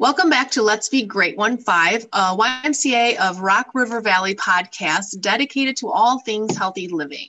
Welcome back to Let's Be Great One Five, a YMCA of Rock River Valley podcast dedicated to all things healthy living.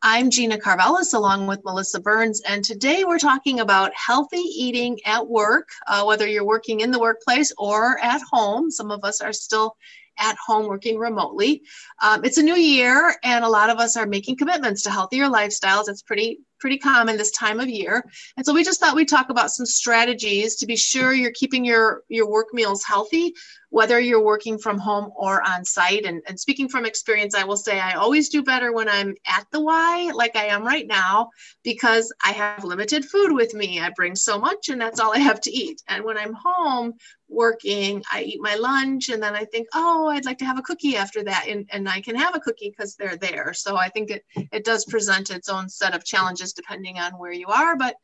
I'm Gina Carvelis along with Melissa Burns, and today we're talking about healthy eating at work, uh, whether you're working in the workplace or at home. Some of us are still at home working remotely. Um, it's a new year, and a lot of us are making commitments to healthier lifestyles. It's pretty pretty common this time of year. And so we just thought we'd talk about some strategies to be sure you're keeping your, your work meals healthy, whether you're working from home or on site. And, and speaking from experience, I will say I always do better when I'm at the Y, like I am right now, because I have limited food with me. I bring so much, and that's all I have to eat. And when I'm home working, I eat my lunch, and then I think, oh, I'd like to have a cookie after that. And, and I can have a cookie because they're there. So I think it, it does present its own set of challenges depending on where you are, but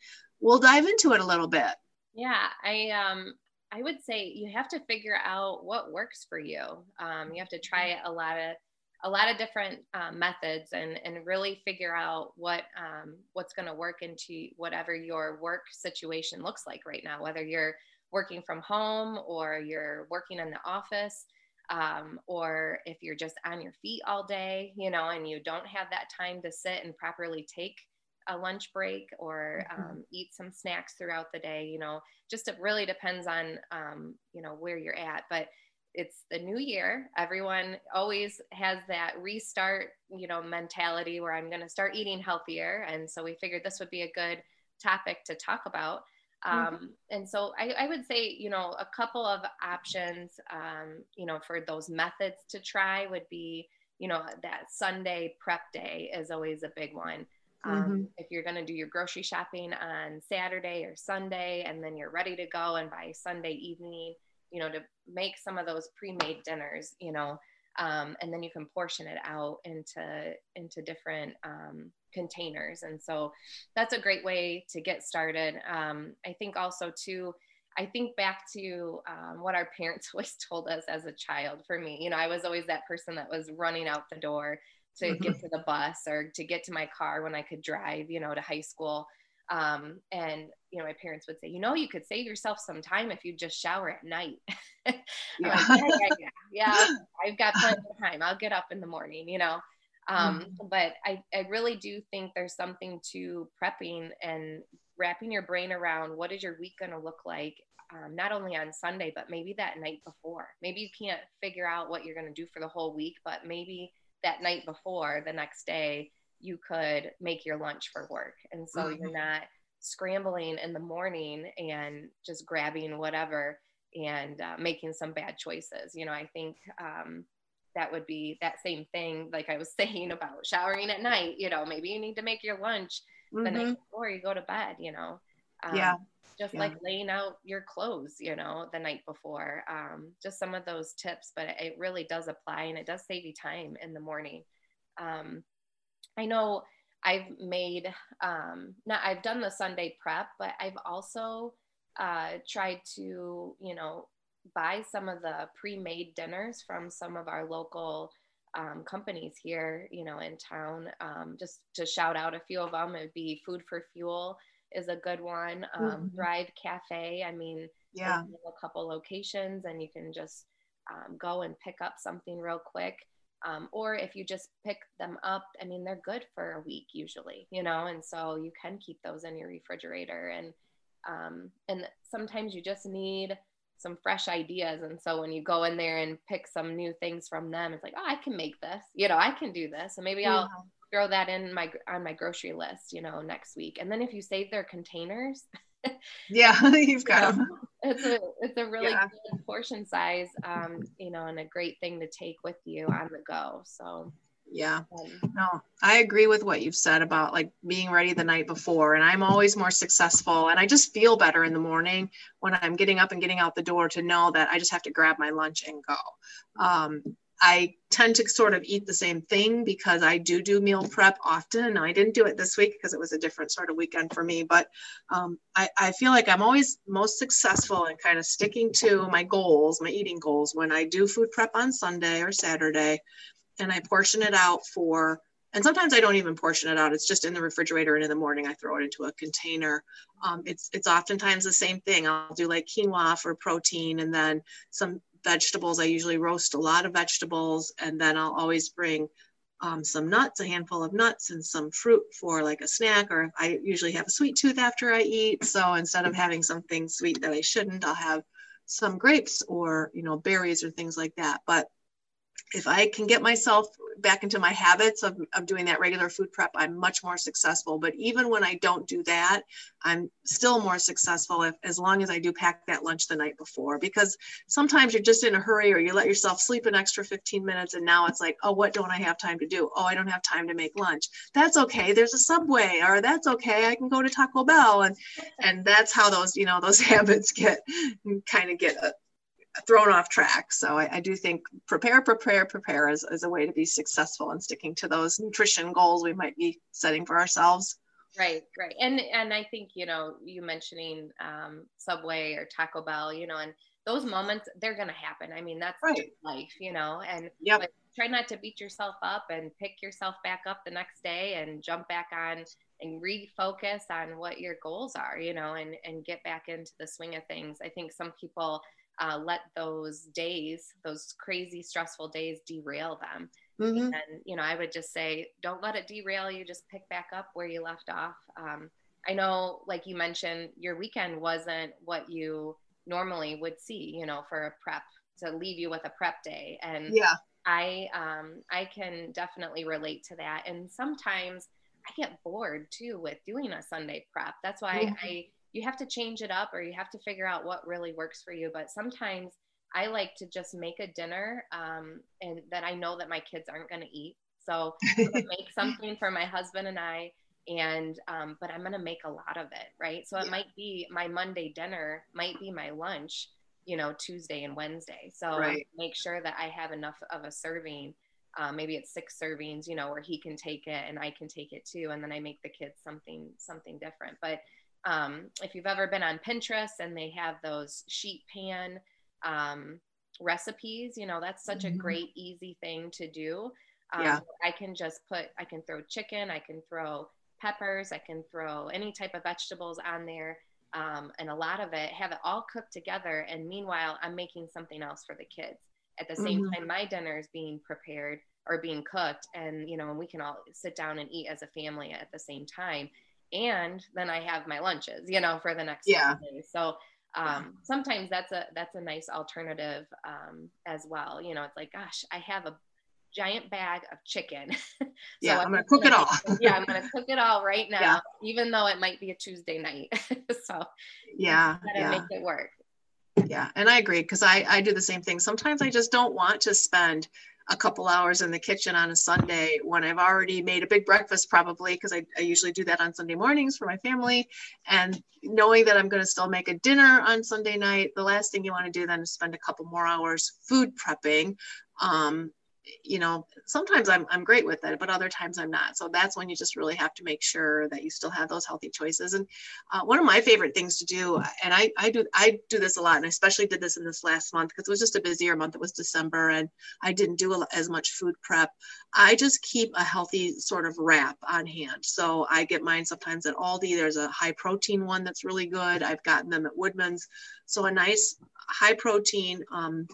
we'll dive into it a little bit. Yeah, I um I would say you have to figure out what works for you. Um, you have to try a lot of a lot of different uh, methods and and really figure out what um, what's going to work into whatever your work situation looks like right now. Whether you're working from home or you're working in the office, um, or if you're just on your feet all day, you know, and you don't have that time to sit and properly take a lunch break or mm-hmm. um, eat some snacks throughout the day you know just it really depends on um, you know where you're at but it's the new year everyone always has that restart you know mentality where i'm going to start eating healthier and so we figured this would be a good topic to talk about mm-hmm. um, and so I, I, would say you know a couple of options um, you know for those methods to try would be you know that sunday prep day is always a big one um, mm-hmm. If you're going to do your grocery shopping on Saturday or Sunday, and then you're ready to go, and by Sunday evening, you know, to make some of those pre-made dinners, you know, um, and then you can portion it out into into different um, containers, and so that's a great way to get started. Um, I think also too. I think back to um, what our parents always told us as a child. For me, you know, I was always that person that was running out the door to mm-hmm. get to the bus or to get to my car when I could drive, you know, to high school. Um, and you know, my parents would say, you know, you could save yourself some time if you just shower at night. yeah. Like, yeah, yeah, yeah, I've got plenty of time. I'll get up in the morning, you know. Um, mm-hmm. But I, I really do think there's something to prepping and wrapping your brain around what is your week going to look like, um, not only on Sunday, but maybe that night before. Maybe you can't figure out what you're going to do for the whole week, but maybe that night before, the next day, you could make your lunch for work. And so mm-hmm. you're not scrambling in the morning and just grabbing whatever and uh, making some bad choices. You know, I think um, that would be that same thing, like I was saying about showering at night. You know, maybe you need to make your lunch mm-hmm. the night mm-hmm. before you go to bed, you know. Um, yeah just yeah. like laying out your clothes you know the night before um, just some of those tips but it really does apply and it does save you time in the morning um, i know i've made um, not i've done the sunday prep but i've also uh, tried to you know buy some of the pre-made dinners from some of our local um, companies here, you know, in town. Um, just to shout out a few of them, it would be Food for Fuel is a good one. Um, mm-hmm. Thrive Cafe. I mean, yeah, a couple locations, and you can just um, go and pick up something real quick. Um, or if you just pick them up, I mean, they're good for a week usually, you know, and so you can keep those in your refrigerator. And um, and sometimes you just need some fresh ideas. And so when you go in there and pick some new things from them, it's like, oh, I can make this, you know, I can do this, and maybe I'll throw that in my on my grocery list, you know, next week. And then if you save their containers, yeah, you've got you know, them. It's a it's a really yeah. good portion size, um, you know, and a great thing to take with you on the go. So yeah um, no i agree with what you've said about like being ready the night before and i'm always more successful and i just feel better in the morning when i'm getting up and getting out the door to know that i just have to grab my lunch and go um, I tend to sort of eat the same thing because I do do meal prep often. I didn't do it this week because it was a different sort of weekend for me, but um, I, I feel like I'm always most successful in kind of sticking to my goals, my eating goals, when I do food prep on Sunday or Saturday and I portion it out for and sometimes I don't even portion it out. It's just in the refrigerator, and in the morning I throw it into a container. Um, it's it's oftentimes the same thing. I'll do like quinoa for protein, and then some vegetables. I usually roast a lot of vegetables, and then I'll always bring um, some nuts, a handful of nuts, and some fruit for like a snack. Or I usually have a sweet tooth after I eat, so instead of having something sweet that I shouldn't, I'll have some grapes or you know berries or things like that. But if I can get myself back into my habits of, of doing that regular food prep, I'm much more successful. But even when I don't do that, I'm still more successful if, as long as I do pack that lunch the night before. Because sometimes you're just in a hurry or you let yourself sleep an extra 15 minutes and now it's like, oh, what don't I have time to do? Oh, I don't have time to make lunch. That's okay. There's a subway or that's okay. I can go to Taco Bell. And and that's how those, you know, those habits get kind of get uh, thrown off track. So I, I, do think prepare, prepare, prepare is, is a way to be successful in sticking to those nutrition goals we might be setting for ourselves. Right, right. And and I think, you know, you mentioning um, Subway or Taco Bell, you know, and those moments they're gonna happen. I mean, that's right. life, you know, and yep. try not to beat yourself up and pick yourself back up the next day and jump back on and refocus on what your goals are, you know, and and get back into the swing of things. I think some people uh, let those days, those crazy stressful days, derail them. Mm-hmm. And you know, I would just say, don't let it derail you. Just pick back up where you left off. Um, I know, like you mentioned, your weekend wasn't what you normally would see. You know, for a prep to leave you with a prep day, and yeah, I um, I can definitely relate to that. And sometimes I get bored too with doing a Sunday prep. That's why mm-hmm. I you have to change it up or you have to figure out what really works for you. But sometimes I like to just make a dinner um, and that I know that my kids aren't going to eat. So make something for my husband and I, and um, but I'm going to make a lot of it, right? So it yeah. might be my Monday dinner, might be my lunch, you know, Tuesday and Wednesday. So right. make sure that I have enough of a serving. Um, maybe it's six servings, you know, where he can take it and I can take it too, and then I make the kids something something different. But um, if you've ever been on Pinterest and they have those sheet pan um, recipes, you know, that's such mm-hmm. a great, easy thing to do. Um, yeah. I can just put, I can throw chicken, I can throw peppers, I can throw any type of vegetables on there. Um, and a lot of it, have it all cooked together. And meanwhile, I'm making something else for the kids. At the same mm-hmm. time, my dinner is being prepared or being cooked. And, you know, and we can all sit down and eat as a family at the same time and then I have my lunches, you know, for the next yeah. days. So um, sometimes that's a that's a nice alternative um, as well. You know, it's like, gosh, I have a giant bag of chicken. so yeah, I'm, gonna cook it all. yeah, I'm gonna cook it all right now, yeah. even though it might be a Tuesday night. so yeah, yeah. make it work. Yeah, and I agree because I I do the same thing. Sometimes I just don't want to spend a couple hours in the kitchen on a Sunday when I've already made a big breakfast, probably because I, I, usually do that on Sunday mornings for my family. And knowing that I'm going to still make a dinner on Sunday night, the last thing you want to do then is spend a couple more hours food prepping. Um, you know, sometimes I'm, I'm great with it, but other times I'm not. So that's when you just really have to make sure that you still have those healthy choices. And uh, one of my favorite things to do, and I, I do, I do this a lot, and I especially did this in this last month because it was just a busier month. It was December and I didn't do as much food prep. I just keep a healthy sort of wrap on hand. So I get mine sometimes at Aldi. There's a high protein one that's really good. I've gotten them at Woodman's. So a nice high protein, um,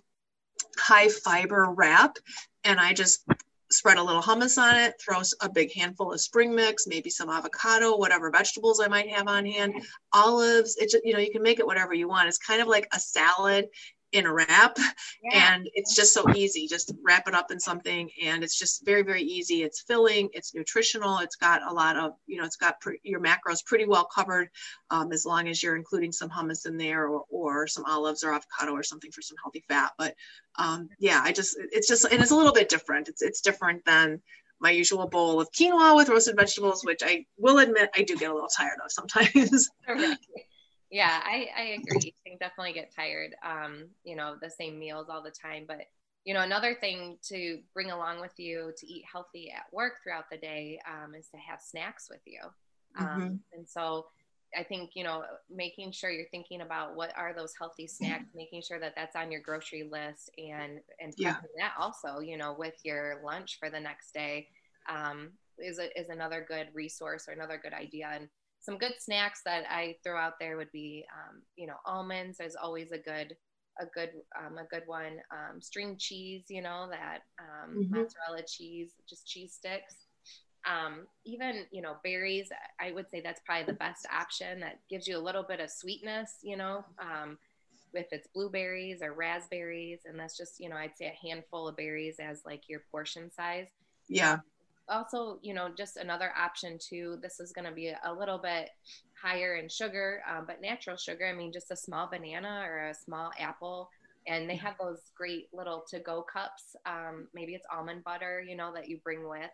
high fiber wrap and I just spread a little hummus on it, throw a big handful of spring mix, maybe some avocado, whatever vegetables I might have on hand, olives. It's you know you can make it whatever you want. It's kind of like a salad in a wrap yeah. and it's just so easy. Just wrap it up in something and it's just very very easy. It's filling it's nutritional it's got a lot of you know it's got pre- your macros pretty well covered um, as long as you're including some hummus in there or, or some olives or avocado or something for some healthy fat. But um, yeah i just it's just and it's a little bit different. It's it's different than my usual bowl of quinoa with roasted vegetables which i will admit i do get a little tired of sometimes yeah i i agree you can definitely get tired um you know the same meals all the time but you know another thing to bring along with you to eat healthy at work throughout the day um, is to have snacks with you um, mm-hmm. and so i think you know making sure you're thinking about what are those healthy snacks making sure that that's on your grocery list and and yeah. that also you know with your lunch for the next day um, is a, is another good resource or another good idea. And some good snacks that I throw out there would be, um, you know, almonds is always a good a good um, a good one. Um, string cheese, you know that um, mm-hmm. mozzarella cheese, just cheese sticks. Um, even you know berries, I would say that's probably the best option. That gives you a little bit of sweetness, you know. Um, if it's blueberries or raspberries, and that's just you know I'd say a handful of berries as like your portion size. Yeah also, you know, just another option too. This is going to be a little bit higher in sugar, um, but natural sugar. I mean, just a small banana or a small apple. And they have those great little to go cups. Um, maybe it's almond butter, you know, that you bring with.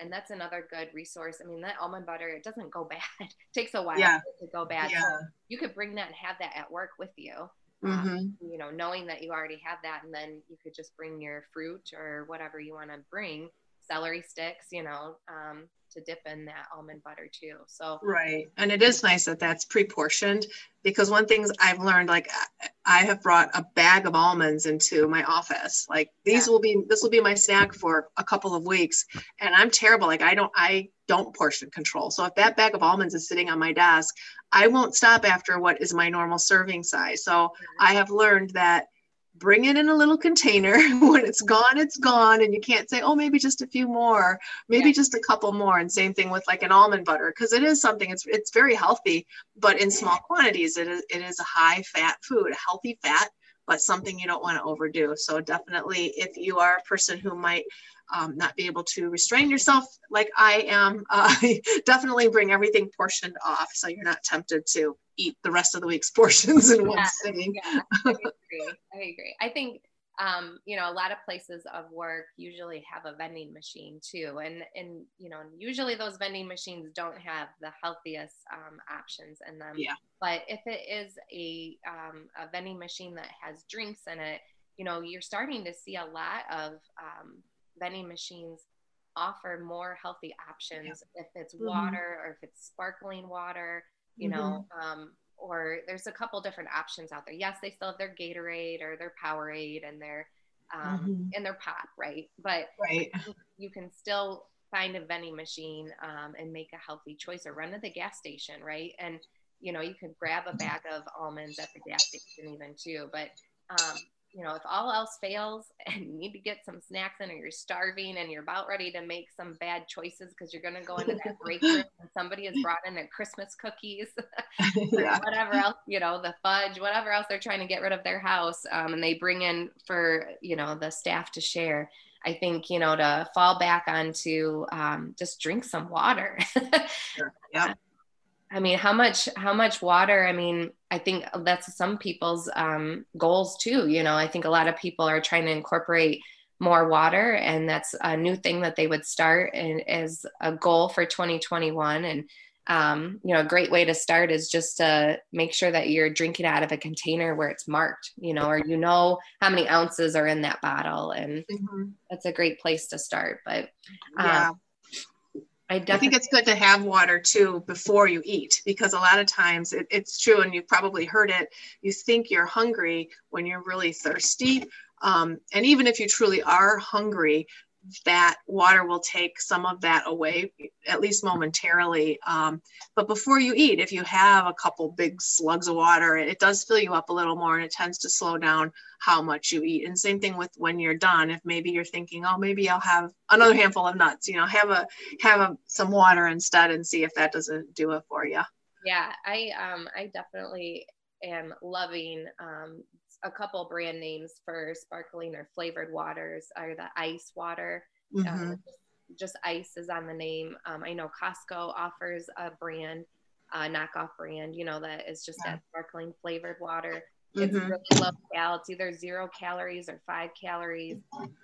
And that's another good resource. I mean, that almond butter, it doesn't go bad. it takes a while yeah. to go bad. Yeah. So you could bring that and have that at work with you. Um, mm-hmm. Um, you know, knowing that you already have that, and then you could just bring your fruit or whatever you want to bring celery sticks, you know, um, to dip in that almond butter too. So right, and it is nice that that's pre-portioned because one things I've learned, like I have brought a bag of almonds into my office. Like these yeah. will be this will be my snack for a couple of weeks, and I'm terrible. Like I don't I don't portion control. So if that bag of almonds is sitting on my desk, I won't stop after what is my normal serving size. So mm-hmm. I have learned that bring it in a little container. when it's gone, it's gone. And you can't say, oh, maybe just a few more, maybe yeah. just a couple more. And same thing with like an almond butter, because it is something, it's, it's very healthy, but in small quantities, it is, it is a high fat food, a healthy fat, but something you don't want to overdo. So definitely if you are a person who might um, not be able to restrain yourself like I am, uh, definitely bring everything portioned off so you're not tempted to eat the rest of the week's portions in yeah, one sitting. Yeah, I agree. I agree. I think um, you know, a lot of places of work usually have a vending machine too. And, and, you know, usually those vending machines don't have the healthiest um, options in them. Yeah. But if it is a, um, a vending machine that has drinks in it, you know, you're starting to see a lot of um, vending machines offer more healthy options yeah. if it's mm-hmm. water or if it's sparkling water you mm-hmm. know um, or there's a couple different options out there yes they still have their gatorade or their powerade and their um, mm-hmm. and their pop right but right. you can still find a vending machine um, and make a healthy choice or run to the gas station right and you know you can grab a bag of almonds at the gas station even too but um, you know, if all else fails and you need to get some snacks in or you're starving and you're about ready to make some bad choices because you're going to go into that break room and somebody has brought in their Christmas cookies yeah. whatever else, you know, the fudge, whatever else they're trying to get rid of their house. Um, and they bring in for, you know, the staff to share. I think, you know, to fall back onto um, just drink some water. sure. Yeah. I mean, how much how much water? I mean, I think that's some people's um, goals too. You know, I think a lot of people are trying to incorporate more water, and that's a new thing that they would start and as a goal for 2021. And um, you know, a great way to start is just to make sure that you're drinking out of a container where it's marked. You know, or you know how many ounces are in that bottle, and mm-hmm. that's a great place to start. But um, yeah I, I, think it's good to have water too before you eat because a lot of times it, it's true, and you've probably heard it. You think you're hungry when you're really thirsty. Um, and even if you truly are hungry, that water will take some of that away, at least momentarily. Um, but before you eat, if you have a couple big slugs of water, it does fill you up a little more and it tends to slow down how much you eat. And same thing with when you're done. If maybe you're thinking, oh, maybe I'll have another handful of nuts, you know, have a have a, some water instead and see if that doesn't do it for you. Yeah, I um I definitely am loving um, a couple brand names for sparkling or flavored waters are the ice water. Mm-hmm. Uh, just ice is on the name. Um, I know Costco offers a brand, a knockoff brand, you know, that is just yeah. that sparkling flavored water. It's mm-hmm. really low cal. It's either zero calories or five calories.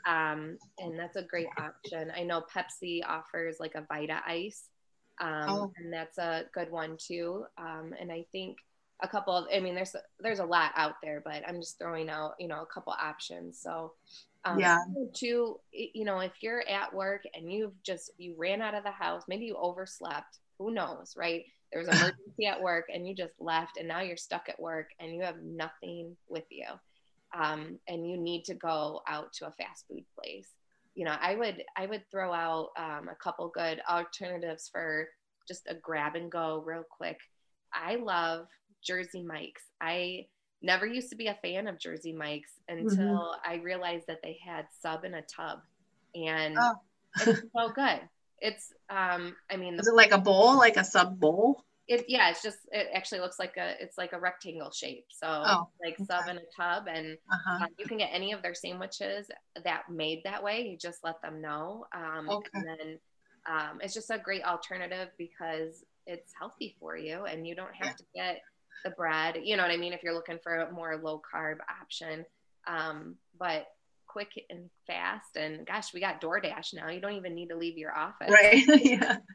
Um, and that's a great option. I know Pepsi offers like a Vita Ice. Um, oh. And that's a good one too. Um, and I think a couple of i mean there's there's a lot out there but i'm just throwing out you know a couple options. So um, yeah. to you know if you're at work and you've just you ran out of the house maybe you overslept who knows right? There's an emergency at work and you just left and now you're stuck at work and you have nothing with you um, and you need to go out to a fast food place. You know, I would I would throw out um, a couple good alternatives for just a grab and go real quick. I love Jersey Mike's. I never used to be a fan of Jersey Mike's until mm-hmm. I realized that they had sub in a tub, and oh. it's so good. It's um, I mean, is it like a bowl, like a sub bowl? It yeah, it's just it actually looks like a it's like a rectangle shape. So oh, like okay. sub in a tub, and uh-huh. um, you can get any of their sandwiches that made that way. You just let them know, um, okay. and then um, it's just a great alternative because it's healthy for you, and you don't have yeah. to get the bread. You know what I mean? If you're looking for a more low carb option, um, but quick and fast. And gosh, we got DoorDash now. You don't even need to leave your office. Right. yeah.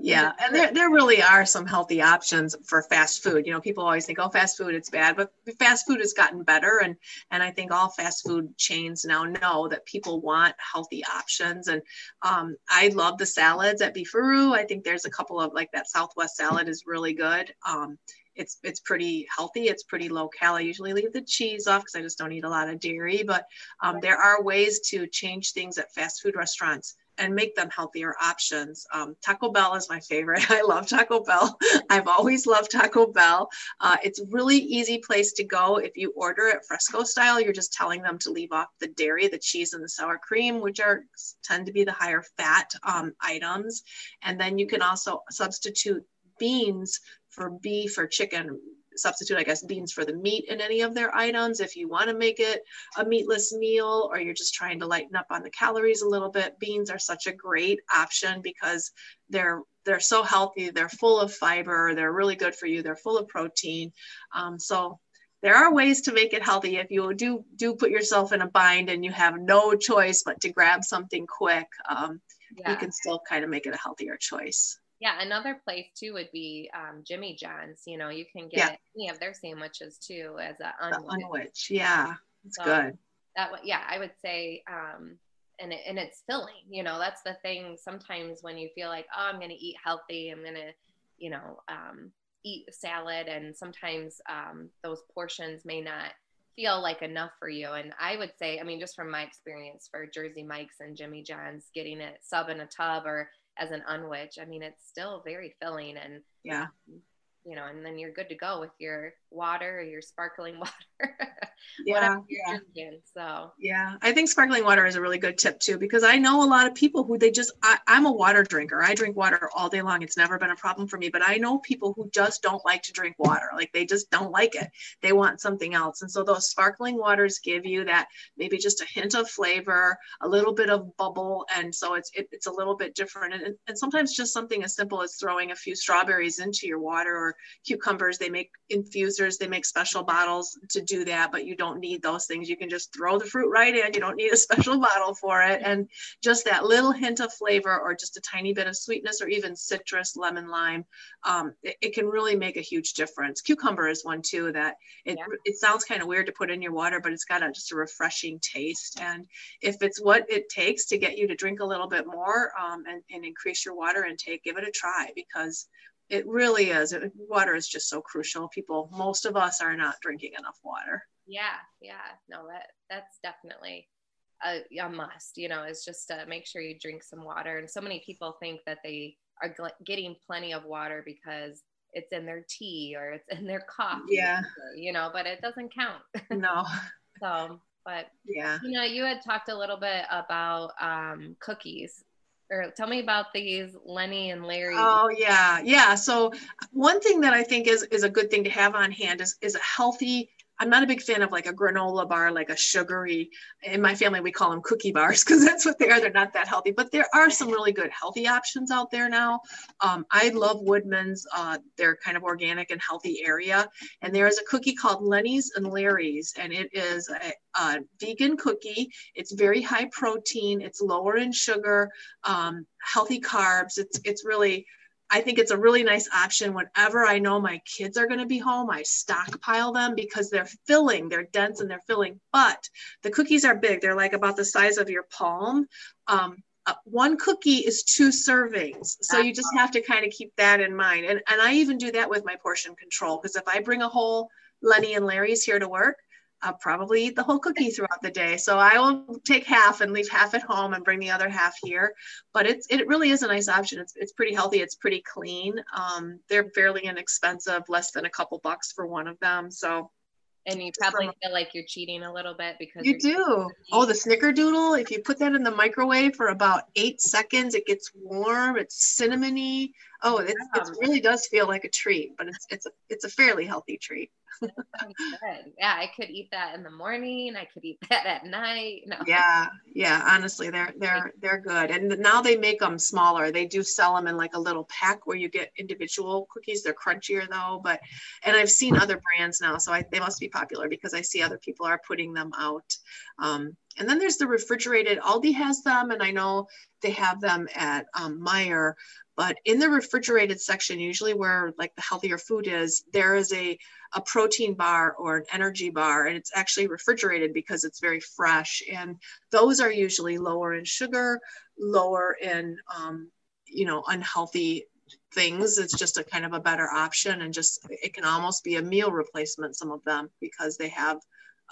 Yeah. And there, there really are some healthy options for fast food. You know, people always think, oh, fast food, it's bad, but fast food has gotten better. And, and I think all fast food chains now know that people want healthy options. And um, I love the salads at Beef-A-Roo. I think there's a couple of like that Southwest salad is really good. Um, it's it's pretty healthy. It's pretty low cal. I usually leave the cheese off because I just don't eat a lot of dairy. But um, there are ways to change things at fast food restaurants and make them healthier options. Um, Taco Bell is my favorite. I love Taco Bell. I've always loved Taco Bell. Uh, it's really easy place to go. If you order it fresco style, you're just telling them to leave off the dairy, the cheese, and the sour cream, which are tend to be the higher fat um, items. And then you can also substitute beans for beef or chicken substitute, I guess, beans for the meat in any of their items. If you want to make it a meatless meal or you're just trying to lighten up on the calories a little bit, beans are such a great option because they're they're so healthy. They're full of fiber. They're really good for you. They're full of protein. Um, so there are ways to make it healthy if you do do put yourself in a bind and you have no choice but to grab something quick. Um, yeah. You can still kind of make it a healthier choice. Yeah, another place too would be um, Jimmy John's. You know, you can get yeah. any of their sandwiches too as a unwich. Yeah, it's so good. That yeah, I would say, um, and it, and it's filling. You know, that's the thing. Sometimes when you feel like, oh, I'm going to eat healthy, I'm going to, you know, um, eat salad, and sometimes um, those portions may not feel like enough for you. And I would say, I mean, just from my experience for Jersey Mike's and Jimmy John's, getting it sub in a tub or as an unwich, I mean, it's still very filling and yeah, you know, and then you're good to go with your water or your sparkling water. yeah, yeah. Drinking, so yeah, I think sparkling water is a really good tip too because I know a lot of people who they just I, I'm a water drinker. I drink water all day long. It's never been a problem for me, but I know people who just don't like to drink water. Like they just don't like it. They want something else. And so those sparkling waters give you that maybe just a hint of flavor, a little bit of bubble, and so it's it, it's a little bit different. And, and sometimes just something as simple as throwing a few strawberries into your water or cucumbers. They make infusers, they make special bottles to do that, but you don't need those things. You can just throw the fruit right in. You don't need a special bottle for it. And just that little hint of flavor or just a tiny bit of sweetness or even citrus, lemon, lime, um, it, it, can really make a huge difference. Cucumber is one too that it, yeah. it sounds kind of weird to put in your water, but it's got a, just a refreshing taste. And if it's what it takes to get you to drink a little bit more um, and, and increase your water intake, give it a try because it really is. It, water is just so crucial. People, most of us are not drinking enough water. Yeah, yeah. No, that that's definitely a, a must. You know, is just to make sure you drink some water. And so many people think that they are getting plenty of water because it's in their tea or it's in their coffee. Yeah. You know, but it doesn't count. No. so, but yeah. You know, you had talked a little bit about um, cookies or tell me about these Lenny and Larry. Oh yeah, yeah. So one thing that I think is is a good thing to have on hand is is a healthy I'm not a big fan of like a granola bar, like a sugary. In my family, we call them cookie bars because that's what they are. They're not that healthy, but there are some really good healthy options out there now. Um, I love Woodman's. Uh, they're kind of organic and healthy area. And there is a cookie called Lenny's and Larry's, and it is a, a vegan cookie. It's very high protein. It's lower in sugar, um, healthy carbs. It's it's really I think it's a really nice option whenever I know my kids are going to be home. I stockpile them because they're filling, they're dense and they're filling. But the cookies are big, they're like about the size of your palm. Um, uh, one cookie is two servings. So you just have to kind of keep that in mind. And, and I even do that with my portion control because if I bring a whole Lenny and Larry's here to work, I'll probably eat the whole cookie throughout the day. So I will take half and leave half at home and bring the other half here. But it's it really is a nice option. It's it's pretty healthy. It's pretty clean. Um, they're fairly inexpensive, less than a couple bucks for one of them. So and you probably feel like you're cheating a little bit because you do. Oh, the snickerdoodle. If you put that in the microwave for about eight seconds, it gets warm. It's cinnamony. Oh, it, it really does feel like a treat, but it's it's a it's a fairly healthy treat good. Yeah, I could eat that in the morning. I could eat that at night. No. Yeah, yeah. Honestly, they're they're they're good. And now they make them smaller. They do sell them in like a little pack where you get individual cookies. They're crunchier though. But and I've seen other brands now, so I, they must be popular because I see other people are putting them out. Um, and then there's the refrigerated. Aldi has them, and I know they have them at um, Meijer. But in the refrigerated section, usually where like the healthier food is, there is a, a protein bar or an energy bar, and it's actually refrigerated because it's very fresh. And those are usually lower in sugar, lower in, um, you know, unhealthy things. It's just a kind of a better option, and just it can almost be a meal replacement, some of them, because they have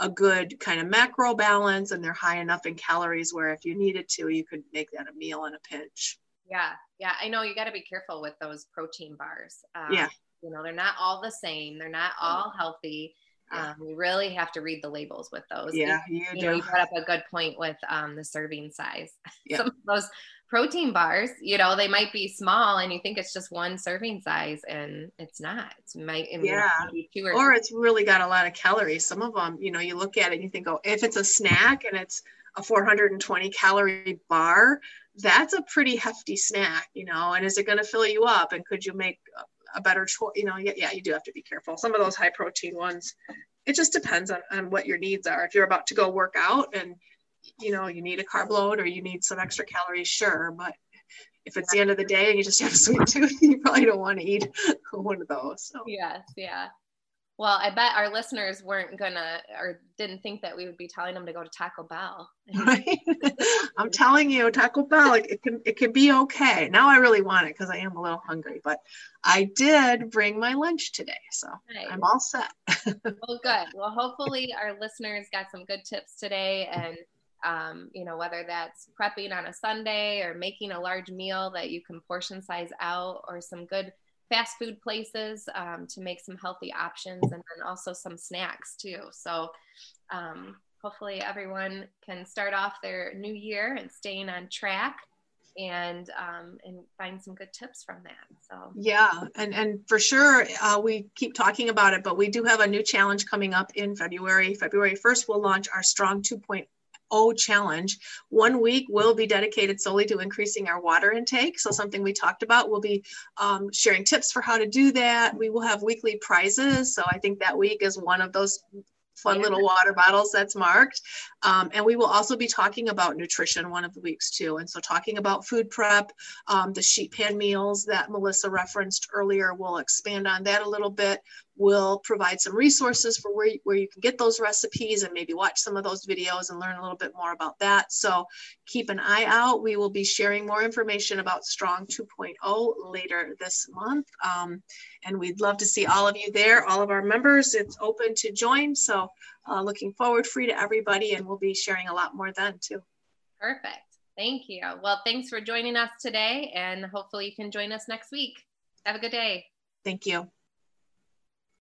a good kind of macro balance and they're high enough in calories where if you needed to, you could make that a meal in a pinch. Yeah, yeah. I know you got to be careful with those protein bars. Um, yeah. You know, they're not all the same. They're not all healthy. Um, you really have to read the labels with those. Yeah, you, you, do. Know, you brought up a good point with um, the serving size. Yeah. Some of those protein bars, you know, they might be small and you think it's just one serving size and it's not. It's might yeah. two or, or it's really got a lot of calories. Some of them, you know, you look at it and you think, oh, if it's a snack and it's a 420 calorie bar, that's a pretty hefty snack, you know, and is it going to fill you up? And could you make a, better choice? You know, yeah, yeah, you do have to be careful. Some of those high protein ones, it just depends on, on what your needs are. If you're about to go work out and, you know, you need a carb load or you need some extra calories, sure. But if it's the end of the day and you just have a sweet tooth, you probably don't want to eat one of those. So. Yes, yeah. Well, I bet our listeners weren't gonna or didn't think that we would be telling them to go to Taco Bell. Right. I'm telling you, Taco Bell, it, it, can it can be okay. Now I really want it because I am a little hungry, but I did bring my lunch today, so nice. I'm all set. well, good. Well, hopefully our listeners got some good tips today, and um, you know whether that's prepping on a Sunday or making a large meal that you can portion size out, or some good fast food places um, to make some healthy options and then also some snacks too. So um, hopefully everyone can start off their new year and staying on track and um, and find some good tips from that. So yeah, and and for sure uh, we keep talking about it, but we do have a new challenge coming up in February. February first, we'll launch our Strong 2.0 O challenge. One week will be dedicated solely to increasing our water intake. So something we talked about. We'll be um, sharing tips for how to do that. We will have weekly prizes. So I think that week is one of those fun little water bottles that's marked. Um, and we will also be talking about nutrition one of the weeks too. And so talking about food prep, um, the sheet pan meals that Melissa referenced earlier, we'll expand on that a little bit. We'll provide some resources for where, where you can get those recipes and maybe watch some of those videos and learn a little bit more about that. So keep an eye out. We will be sharing more information about Strong 2.0 later this month. Um, and we'd love to see all of you there, all of our members. It's open to join. So uh, looking forward, free to everybody, and we'll be sharing a lot more then too. Perfect. Thank you. Well, thanks for joining us today, and hopefully you can join us next week. Have a good day. Thank you.